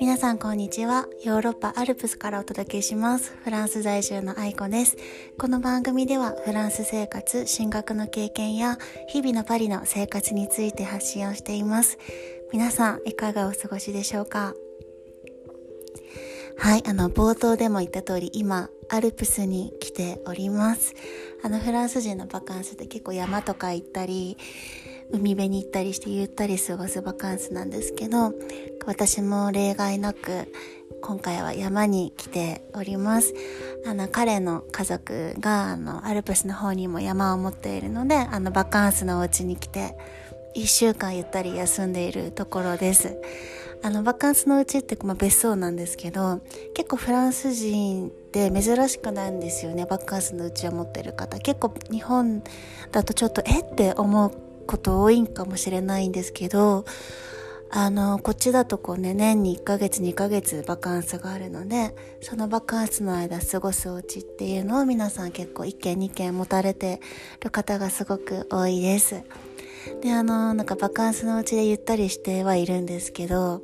皆さんこんにちは。ヨーロッパアルプスからお届けします。フランス在住の愛子です。この番組ではフランス生活、進学の経験や日々のパリの生活について発信をしています。皆さんいかがお過ごしでしょうか？はい、あの、冒頭でも言った通り、今、アルプスに来ております。あの、フランス人のバカンスって結構山とか行ったり、海辺に行ったりしてゆったり過ごすバカンスなんですけど、私も例外なく、今回は山に来ております。あの、彼の家族が、あの、アルプスの方にも山を持っているので、あの、バカンスのお家に来て、一週間ゆったり休んでいるところです。あの、バカンスのうちって、まあ、別荘なんですけど、結構フランス人って珍しくないんですよね。バカンスのうちを持ってる方。結構日本だとちょっと、え？って思うこと多いんかもしれないんですけど、あの、こっちだとこうね、年に1ヶ月2ヶ月バカンスがあるので、そのバカンスの間過ごすお家っていうのを皆さん結構1軒2軒持たれてる方がすごく多いです。で、あの、なんかバカンスのうちでゆったりしてはいるんですけど、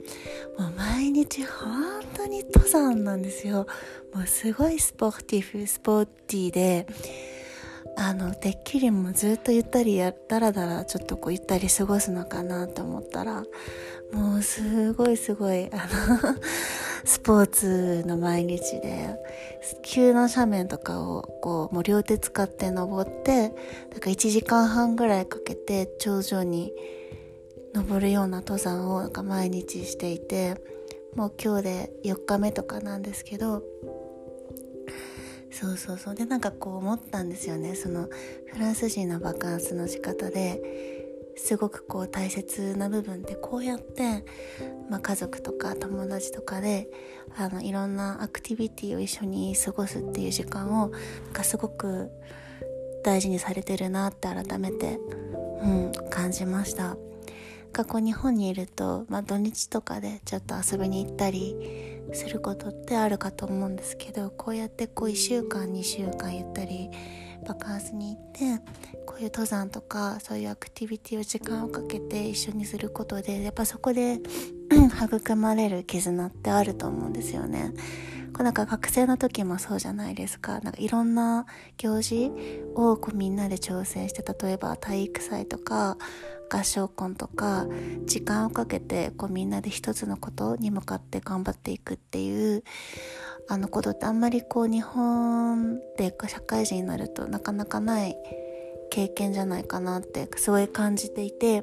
もう毎日本当に登山なんですよ。もうすごいスポーティフ、スポーティーで、あの、てっきりもずっとゆったりや、だらだらちょっとこうゆったり過ごすのかなと思ったら、もうすごいすごい、あの スポーツの毎日で、急な斜面とかをこう、もう両手使って登って、なんか1時間半ぐらいかけて頂上に登るような登山をなんか毎日していて、もう今日で4日目とかなんですけど、そうそうそう。でなんかこう思ったんですよね。そのフランス人のバカンスの仕方ですごくこう大切な部分ってこうやって、まあ、家族とか友達とかであのいろんなアクティビティを一緒に過ごすっていう時間をなんかすごく大事にされてるなって改めて、うん、感じました。過去日本にいると、まあ、土日とかでちょっと遊びに行ったりすることってあるかと思うんですけどこうやってこう1週間2週間ゆったりバカンスに行ってこういう登山とかそういうアクティビティを時間をかけて一緒にすることでやっぱそこで育まれる絆ってあると思うんですよね。なんか学生の時もそうじゃないですか。なんかいろんな行事をこうみんなで挑戦して、例えば体育祭とか合唱コンとか、時間をかけてこうみんなで一つのことに向かって頑張っていくっていう、あのことってあんまりこう日本で社会人になるとなかなかない経験じゃないかなってすごい感じていて、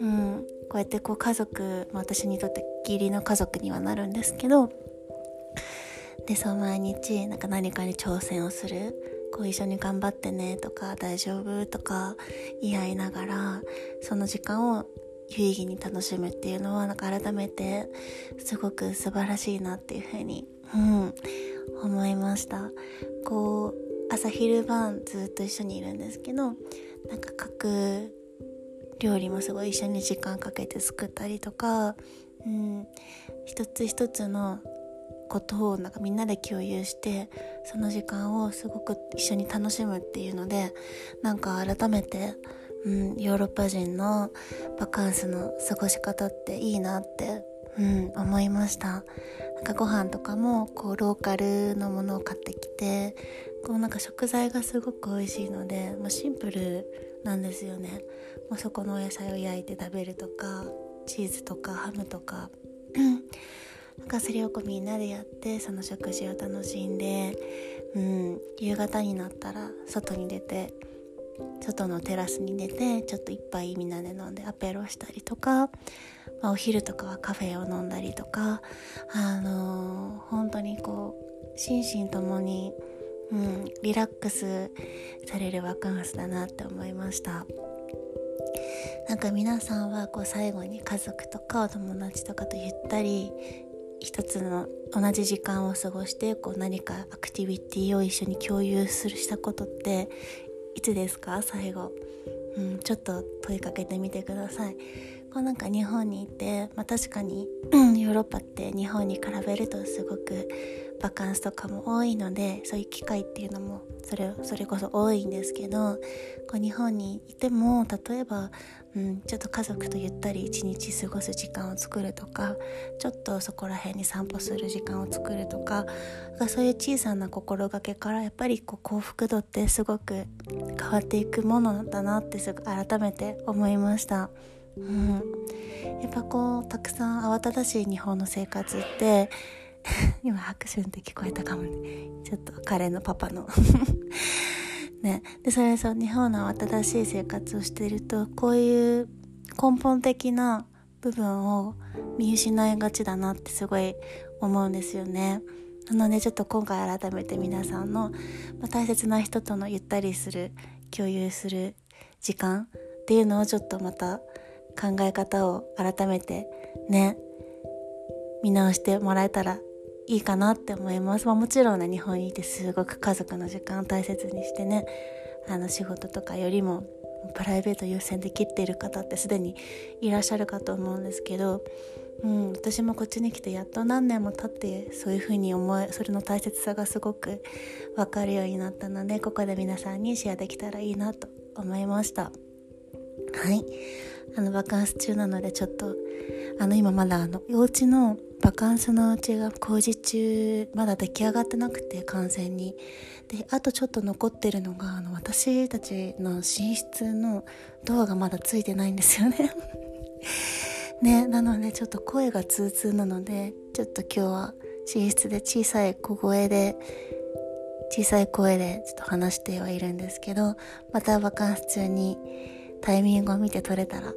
うん、こうやってこう家族、まあ、私にとって義理の家族にはなるんですけどでそう毎日なんか何かに挑戦をする。こう一緒に頑張ってねとか大丈夫とか言い合いながらその時間を有意義に楽しむっていうのはなんか改めてすごく素晴らしいなっていうふうに、うん、思いました。こう朝昼晩ずっと一緒にいるんですけどなんか各料理もすごい一緒に時間かけて作ったりとか、うん、一つ一つのことをなんかみんなで共有してその時間をすごく一緒に楽しむっていうのでなんか改めて、うん、ヨーロッパ人のバカンスの過ごし方っていいなって、うん、思いました。なんかご飯とかもこうローカルのものを買ってきてこうなんか食材がすごく美味しいのでもうシンプルなんですよね。もうそこのお野菜を焼いて食べるとかチーズとかハムとか。なんかそれをこうみんなでやってその食事を楽しんで、うん、夕方になったら外に出て外のテラスに出てちょっと一杯みんなで飲んでアペロしたりとか、まあ、お昼とかはカフェを飲んだりとかあのー、本当にこう心身ともに、うん、リラックスされるバカンスだなって思いました。なんか皆さんはこう最後に家族とかお友達とかとゆったり一つの同じ時間を過ごしてこう何かアクティビティを一緒に共有するしたことっていつですか？最後、うん、ちょっと問いかけてみてください。こうなんか日本にいて、まあ、確かにヨーロッパって日本に比べるとすごくバカンスとかも多いのでそういう機会っていうのもそれそれこそ多いんですけどこう日本にいても例えば、うん、ちょっと家族とゆったり一日過ごす時間を作るとかちょっとそこら辺に散歩する時間を作るとかそういう小さな心がけからやっぱりこう幸福度ってすごく変わっていくものだなってすぐ改めて思いました。うん、やっぱこうたくさん慌ただしい日本の生活って 今拍手って聞こえたかもね。ちょっと彼のパパの。ね。でそれそう日本の慌ただしい生活をしているとこういう根本的な部分を見失いがちだなってすごい思うんですよね。なのでちょっと今回改めて皆さんの、ま、大切な人とのゆったりする共有する時間っていうのをちょっとまた考え方を改めてね見直してもらえたらいいかなって思います、まあ、もちろんね日本にいてすごく家族の時間を大切にしてねあの仕事とかよりもプライベート優先で切っている方ってすでにいらっしゃるかと思うんですけど、うん、私もこっちに来てやっと何年も経ってそういうふうに思いそれの大切さがすごく分かるようになったのでここで皆さんにシェアできたらいいなと思いました。はい。あのバカンス中なのでちょっとあの今まだあのお家のバカンスのうちが工事中まだ出来上がってなくて完全に。であとちょっと残ってるのがあの私たちの寝室のドアがまだついてないんですよね。ねなのでちょっと声がツーツーなのでちょっと今日は寝室で小さい小声で小さい声でちょっと話してはいるんですけどまたバカンス中にタイミングを見て撮れたら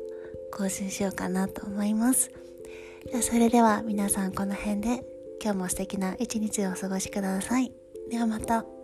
更新しようかなと思います。じゃそれでは皆さんこの辺で今日も素敵な一日をお過ごしください。ではまた。